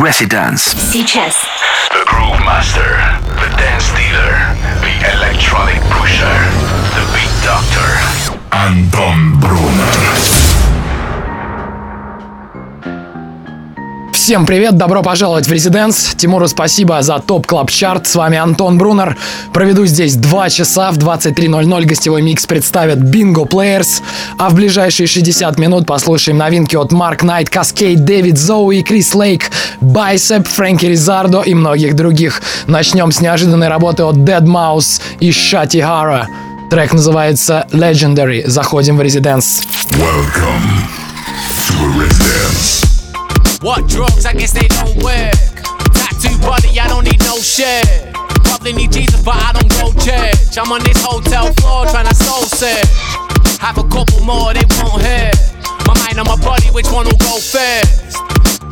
Residence. Сейчас. The Groove Master, the Dance Dealer, the Electronic Pusher, the Beat Doctor. Anton Brunner. Всем привет, добро пожаловать в Резиденс. Тимуру спасибо за топ клаб чарт. С вами Антон Брунер. Проведу здесь 2 часа. В 23.00 гостевой микс представят Bingo Players. А в ближайшие 60 минут послушаем новинки от Марк Найт, Каскейд, Дэвид Зоуи, Крис Лейк, Байсеп, Фрэнки Ризардо и многих других. Начнем с неожиданной работы от Dead Mouse и Шати Хара. Трек называется Legendary. Заходим в Резиденс. Welcome to Residence. What drugs? I guess they don't work. Tattoo buddy, I don't need no shit. Probably need Jesus, but I don't go church. I'm on this hotel floor trying to soul search. Have a couple more, they won't hurt. My mind on my body, which one will go first?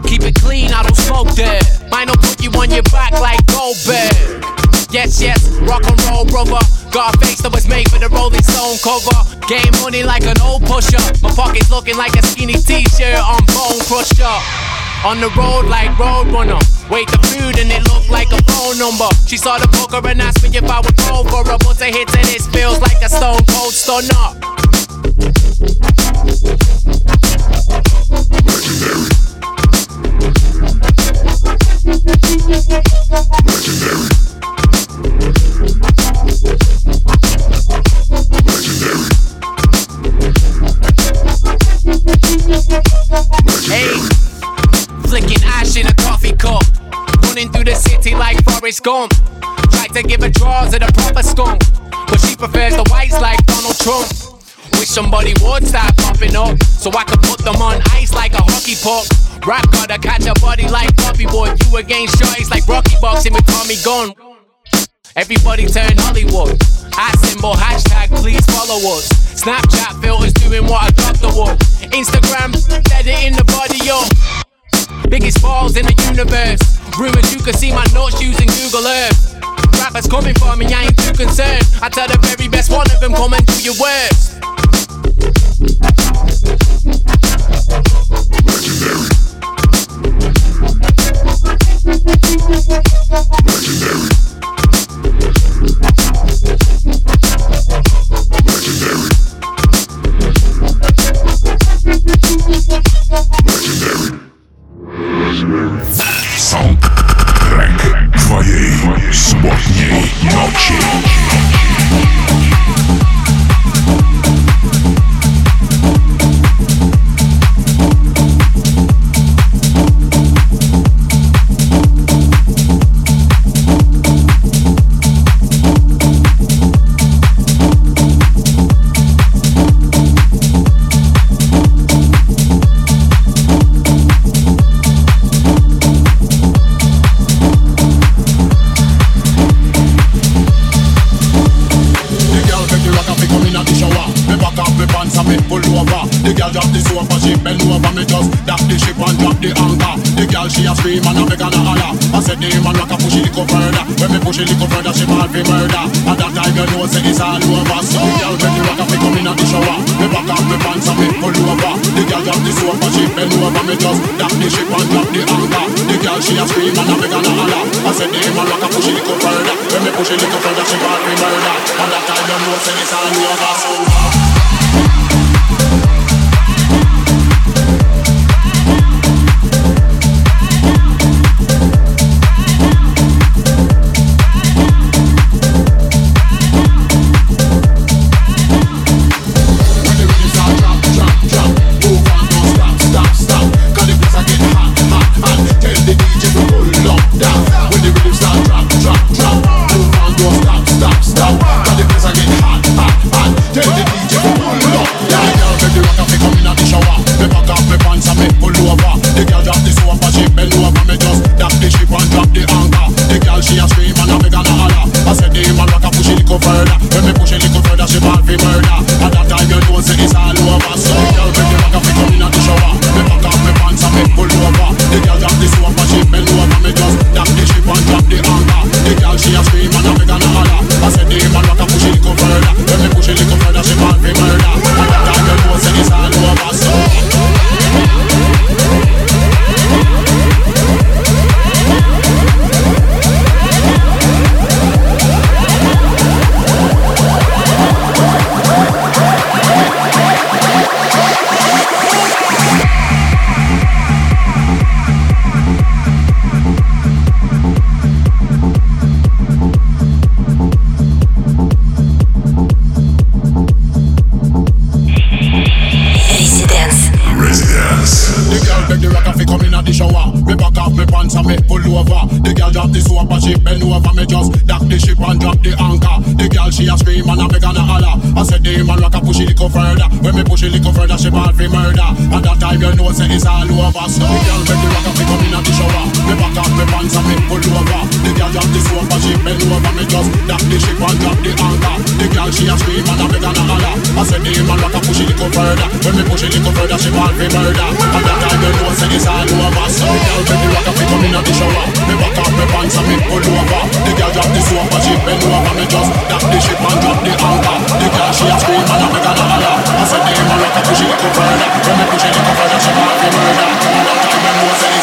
Keep it clean, I don't smoke there. Mine will put you on your back like Goldberg. Yes, yes, rock and roll, brother. Got face that was made for the Rolling Stone cover. Game money like an old pusher. My pockets looking like a skinny t-shirt on Bone Crusher. On the road like Roadrunner. Wait the food and it looked like a phone number. She saw the poker and asked me if I would roll for her. But a hit and it feels like a stone cold stunner. Gump. Tried to give a draw to the proper skunk. But she prefers the whites like Donald Trump. Wish somebody would stop popping up so I could put them on ice like a hockey puck. Rock gotta catch a body like Bobby Wood. You against shorties like Rocky boxing with Tommy Gunn. Everybody turn Hollywood. At symbol, hashtag, please follow us. Snapchat filters doing what a doctor would. Instagram, let it in the body up. Biggest balls in the universe. Rumors you can see my notes using Google Earth. Rappers coming for me, I ain't too concerned. I tell the very best one of them, come and do your worst. Legendary. Legendary. Legendary. Girl she a and and a holler. I said the man rock a push it little further. When me push it little further, she ball for murder. At that time you know say it's all over. So girl make the rock a pick up in the shower. Me back off me pants and me pull over. The girl drop the sofa, she bend over. Me just drop the ship and drop the anchor. The girl she a scream and a and a holler. I said the man rock a push it little further. When me push it little further, she ball for murder. At that time you know say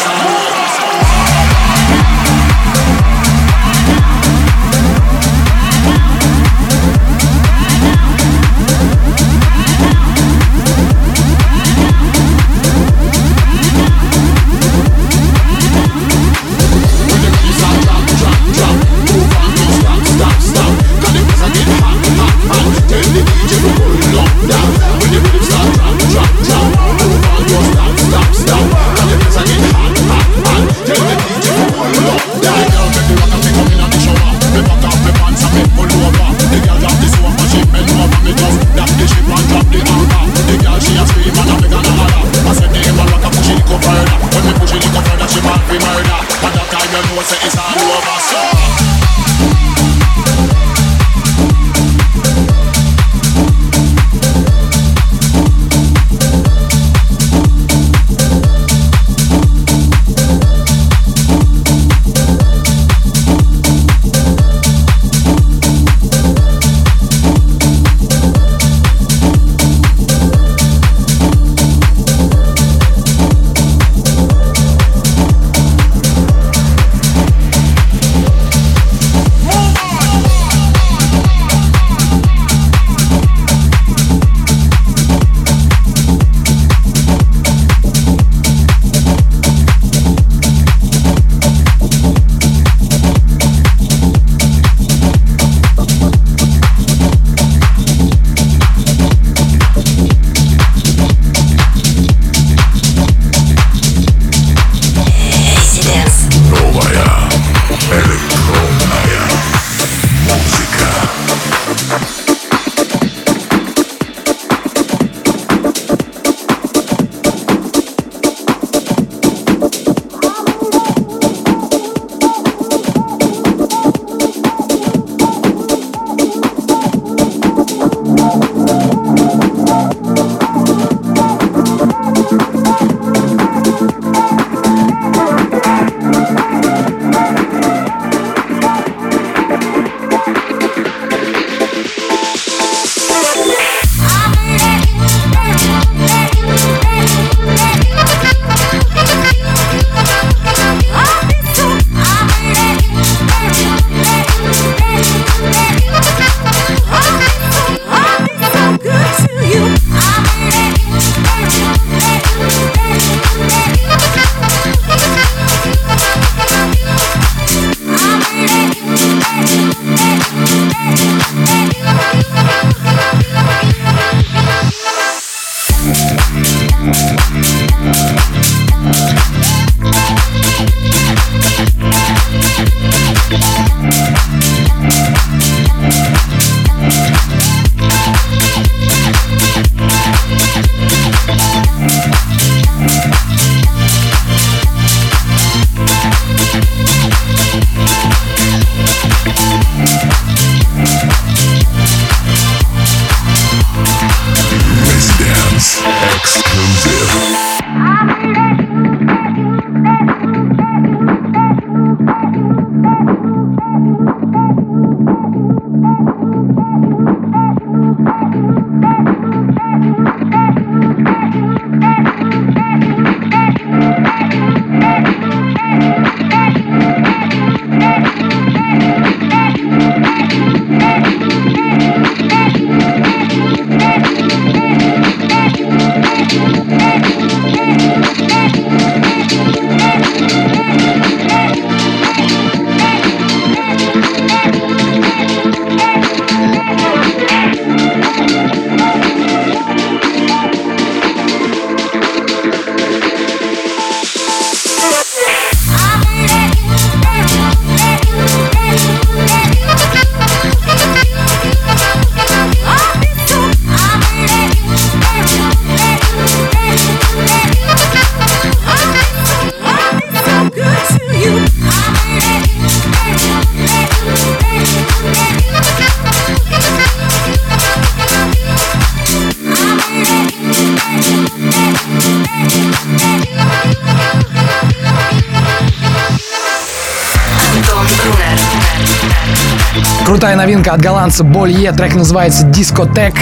Крутая новинка от голландца Болье, трек называется Дискотек.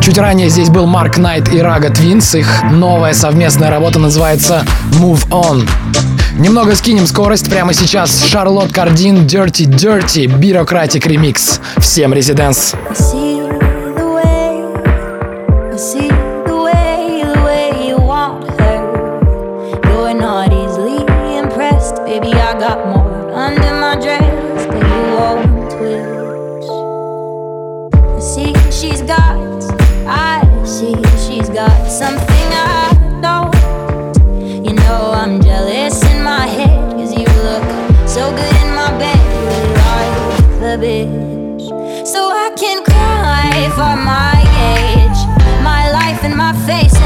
Чуть ранее здесь был Марк Найт и Рага Твинс, их новая совместная работа называется Move On. Немного скинем скорость прямо сейчас. Шарлот Кардин, Dirty Dirty, Бюрократик ремикс. Всем резиденс. face.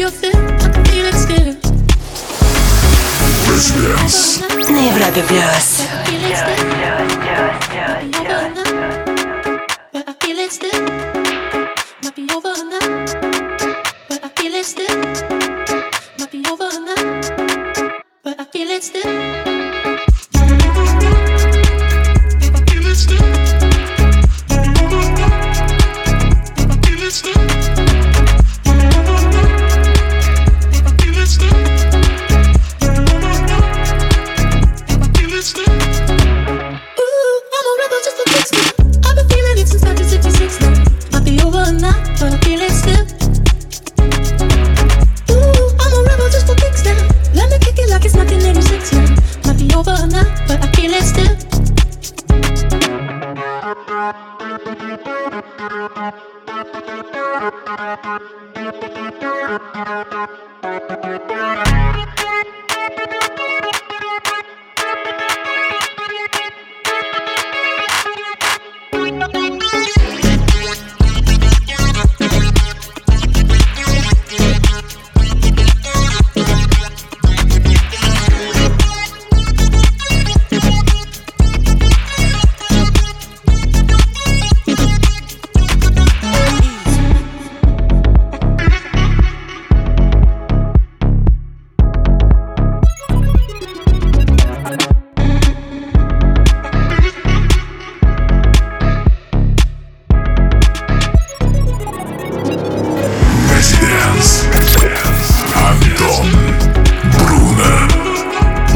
I've been feeling it since 1966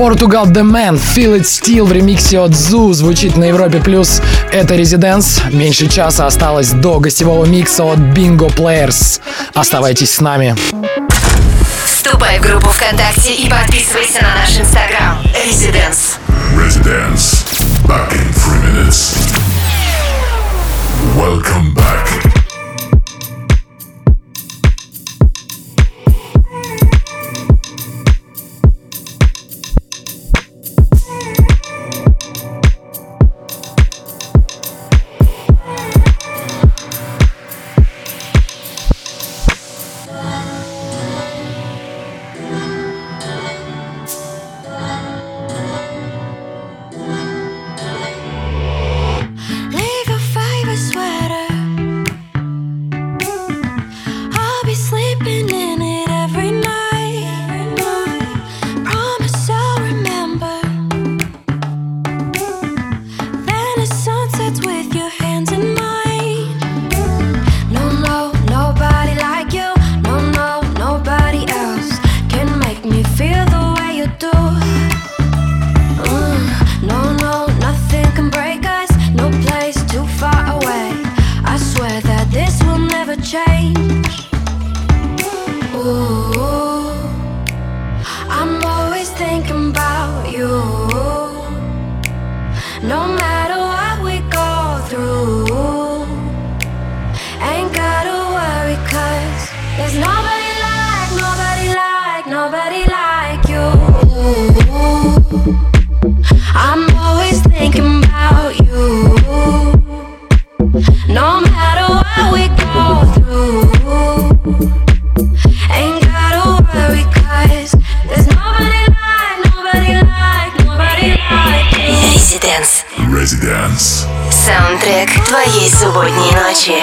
Portugal The Man Feel It Still в ремиксе от Zoo звучит на Европе+. плюс. Это Резиденс. Меньше часа осталось до гостевого микса от Bingo Players. Оставайтесь с нами. Вступай в группу ВКонтакте и подписывайся на наш инстаграм. Резиденс. Residence. Back in three minutes. Welcome back. твоей субботней ночи.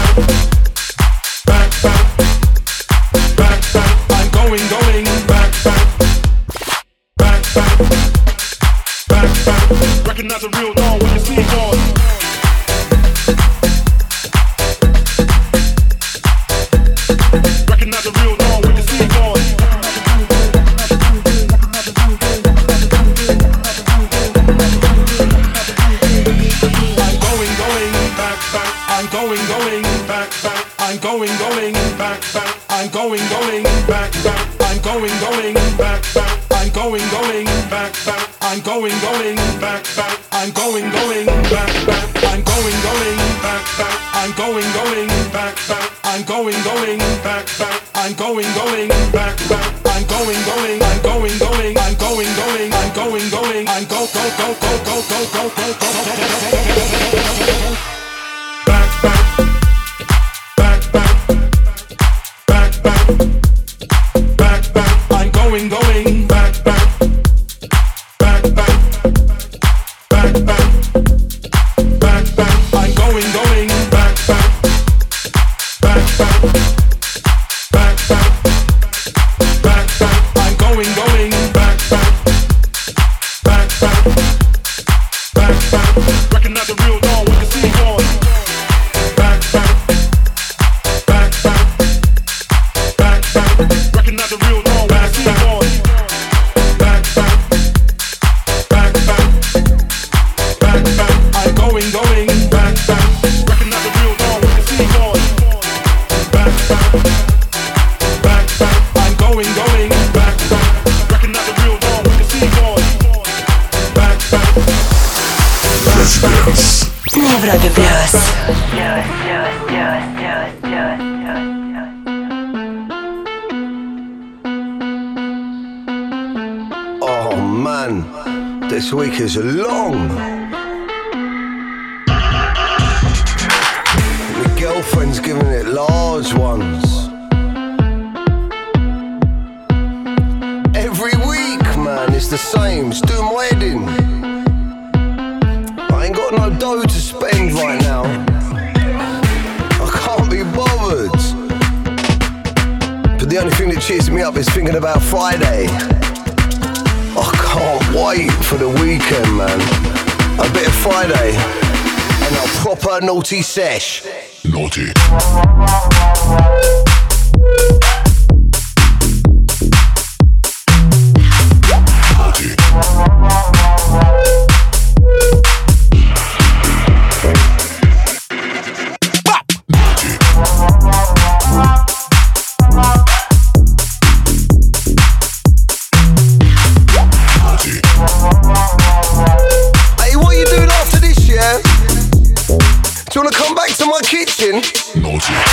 Bye. is low. naughty sesh. Naughty. naughty. Naughty.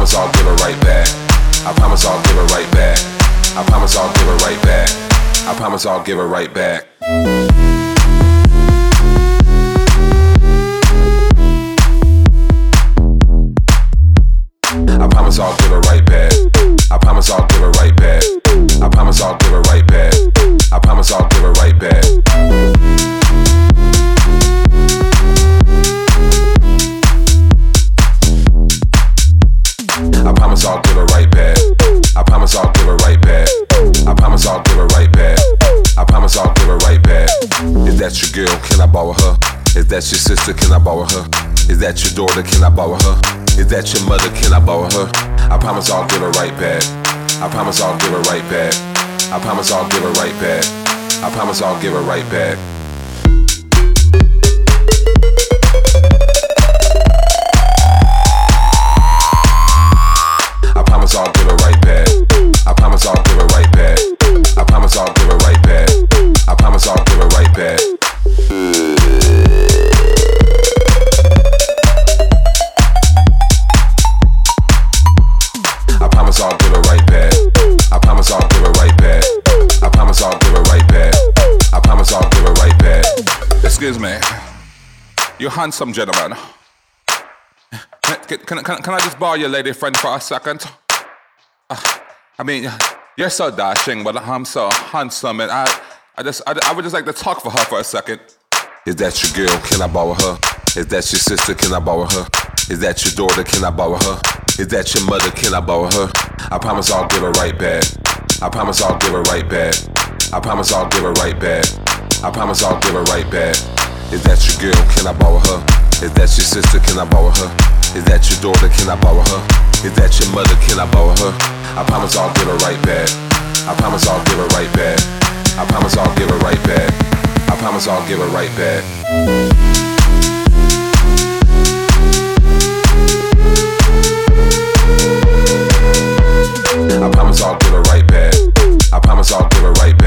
promise I'll give it right back. I promise I'll give it right back. I promise I'll give it right back. I promise I'll give it right back. give her right back. I promise I'll give her right back. Is that your girl, can I borrow her? Is that your sister, can I borrow her? Is that your daughter? Can I borrow her? Is that your mother? Can I borrow her? I promise I'll give her right back. I promise I'll give her right back. I promise I'll give her right back. I promise I'll give her right back. You handsome gentleman. Can, can, can, can I just borrow your lady friend for a second? Uh, I mean, you're so dashing, but I'm so handsome, and I, I just, I, I would just like to talk for her for a second. Is that your girl? Can I borrow her? Is that your sister? Can I borrow her? Is that your daughter? Can I borrow her? Is that your mother? Can I borrow her? I promise I'll give her right back. I promise I'll give her right back. I promise I'll give her right back. I promise I'll give her right back. Is that your girl? Can I borrow her? Is that your sister? Can I borrow her? Is that your daughter? Can I borrow her? Is that your mother? Can I borrow her? I promise I'll give her right back. I promise I'll give her right back. I promise I'll give her right back. I promise I'll give her right back. I promise I'll give it right back. I promise I'll give right back.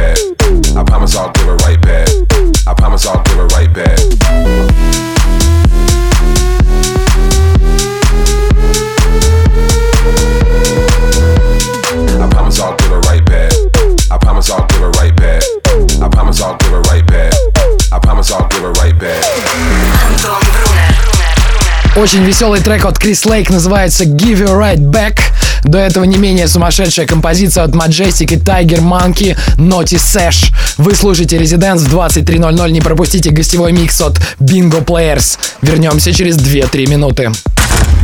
Очень веселый трек от Крис Лейк называется Give You Right Back. До этого не менее сумасшедшая композиция от Majestic и Tiger Monkey Naughty Sash. Вы слушаете Residents в 23.00. Не пропустите гостевой микс от Bingo Players. Вернемся через 2-3 минуты.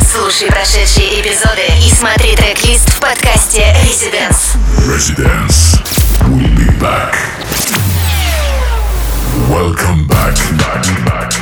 Слушай прошедшие эпизоды и смотри трек-лист в подкасте Residence. Residence. We'll be back. Welcome back, back, back.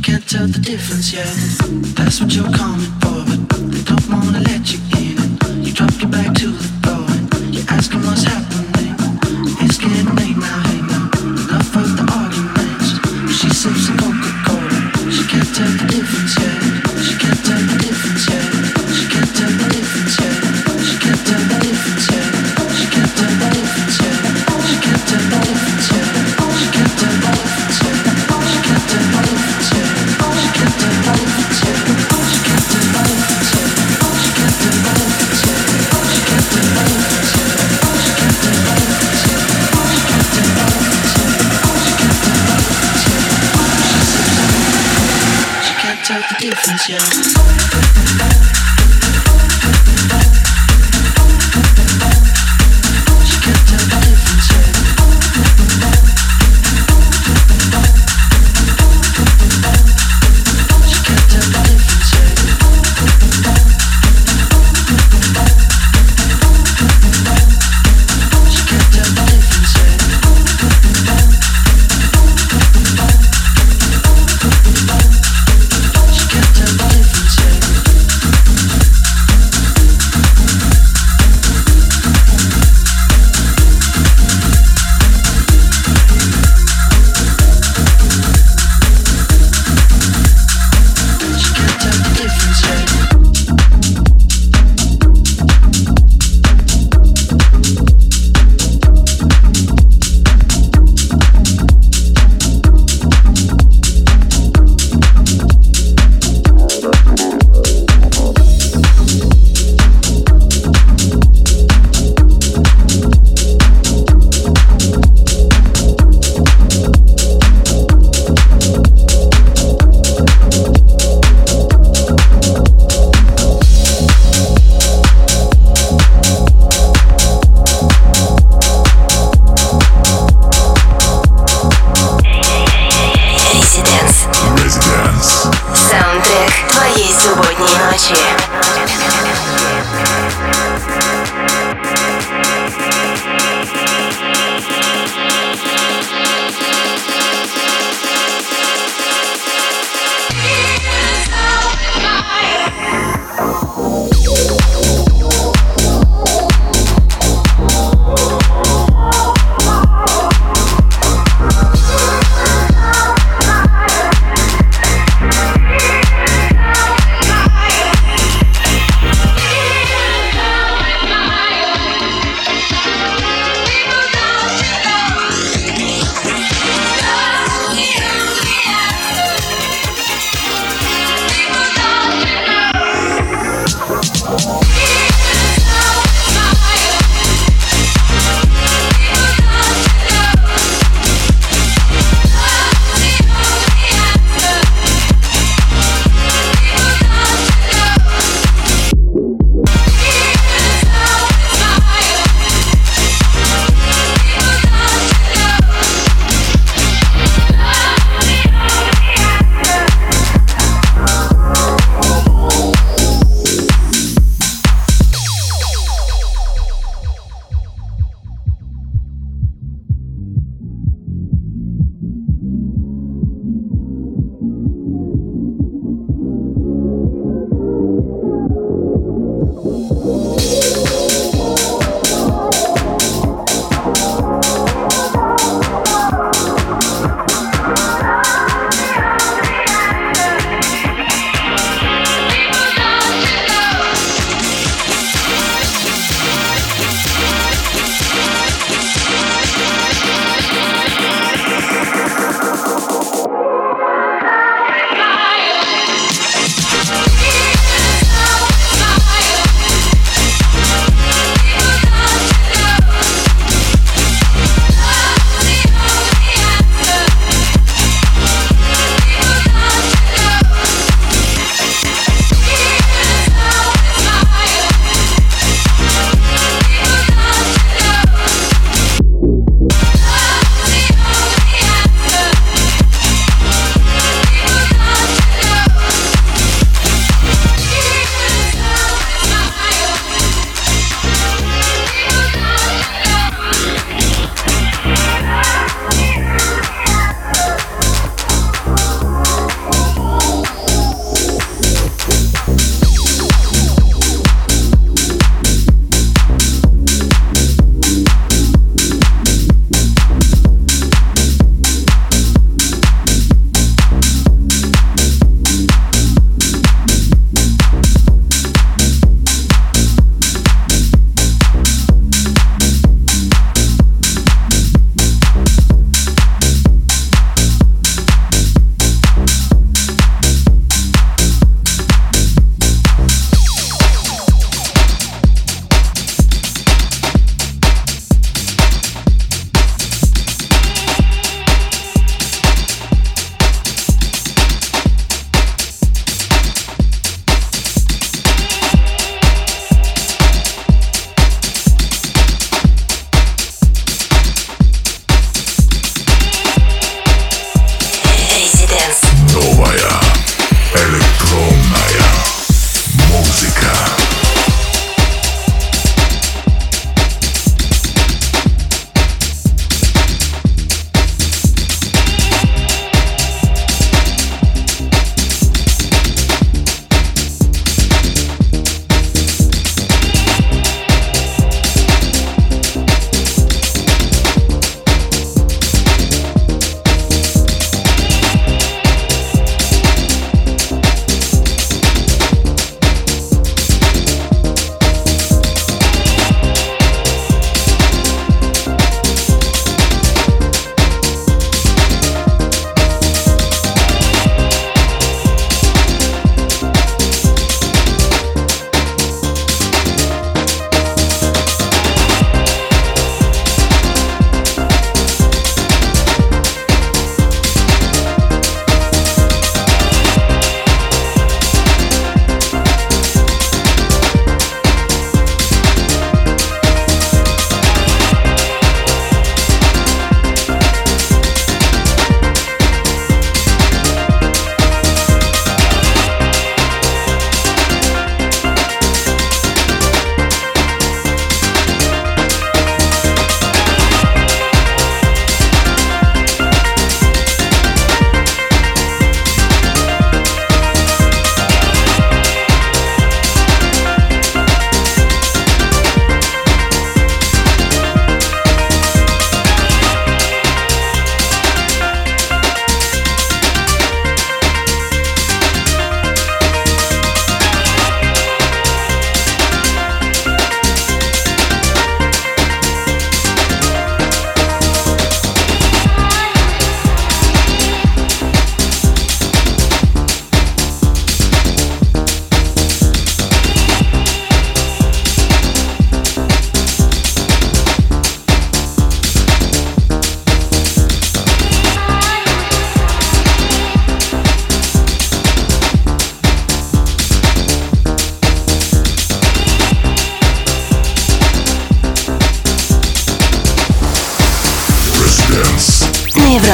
She can't tell the difference yet. That's what you're coming for,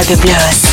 Blues. Blues,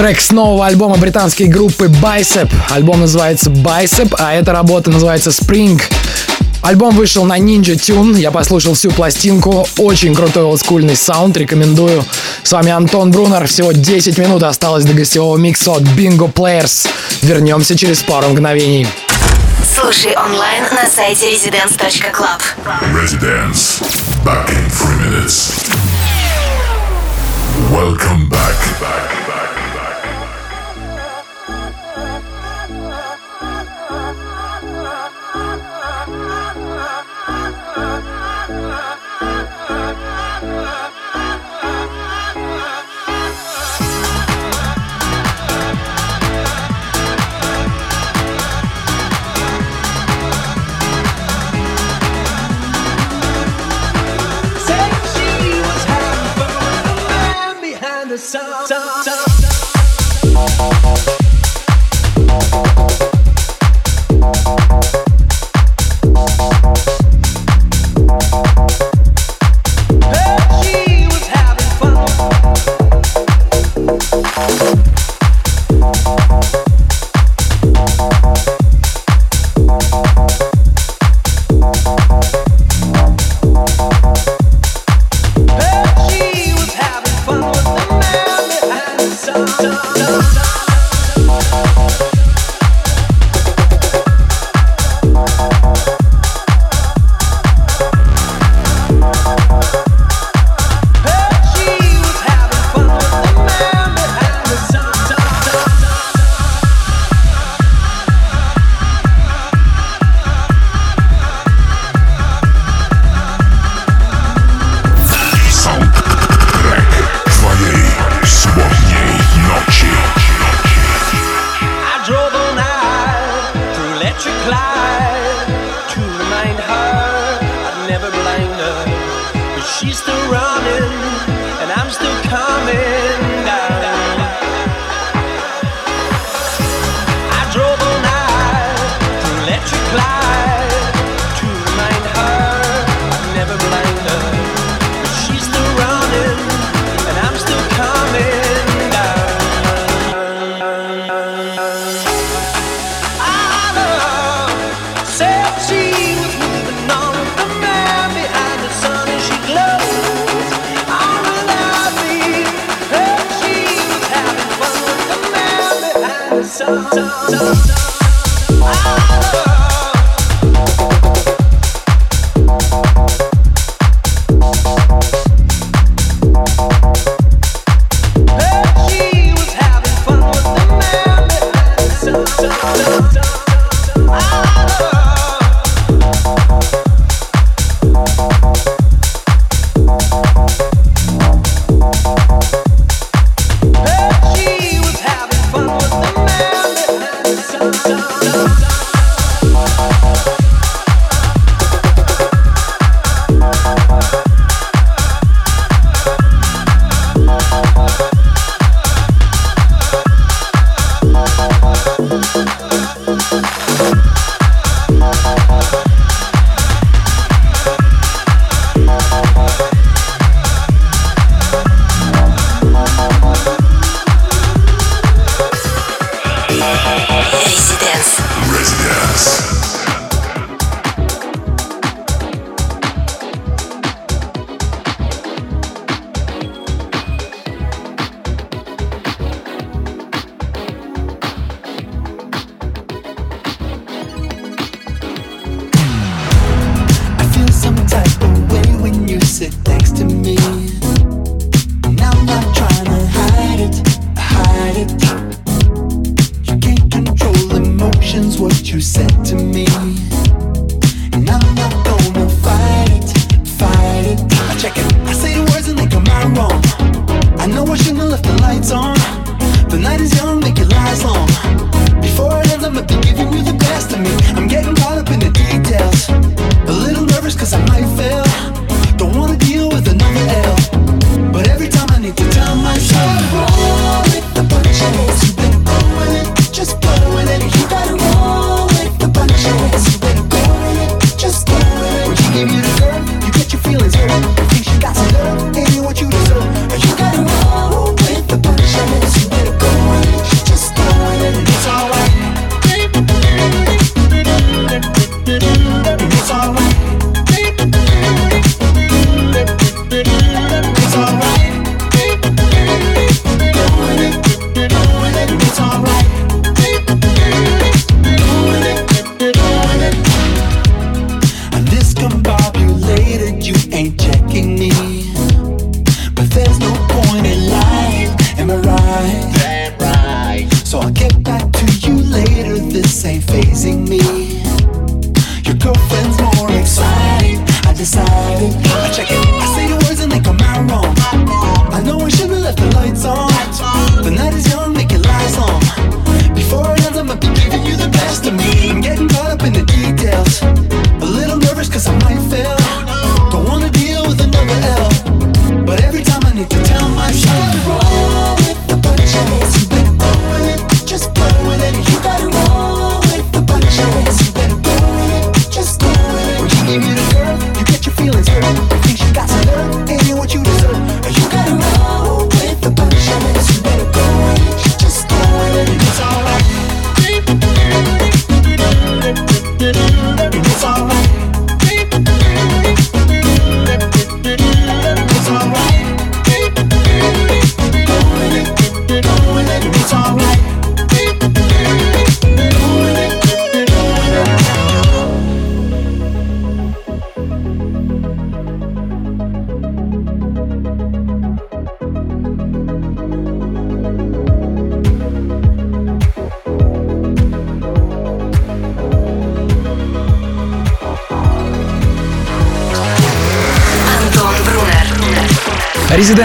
Трек с нового альбома британской группы Bicep. Альбом называется Bicep, а эта работа называется Spring. Альбом вышел на Ninja Tune, я послушал всю пластинку, очень крутой олдскульный саунд, рекомендую. С вами Антон Брунер, всего 10 минут осталось до гостевого микса от Bingo Players. Вернемся через пару мгновений. Слушай онлайн на сайте residence.club. Residence. Back in three minutes. Welcome back. back, back.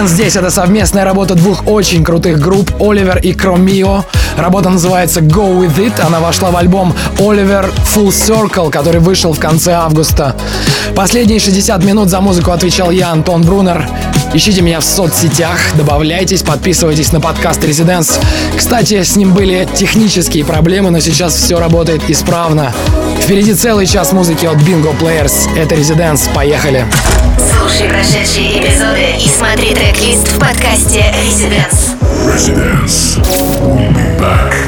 Residents здесь это совместная работа двух очень крутых групп Оливер и Кромио. Работа называется Go With It. Она вошла в альбом Oliver Full Circle, который вышел в конце августа. Последние 60 минут за музыку отвечал я, Антон Брунер. Ищите меня в соцсетях, добавляйтесь, подписывайтесь на подкаст Residents. Кстати, с ним были технические проблемы, но сейчас все работает исправно. Впереди целый час музыки от Bingo Players. Это Residents. Поехали! Слушай прошедшие смотри трек-лист в подкасте Residence. Residence. We'll be back.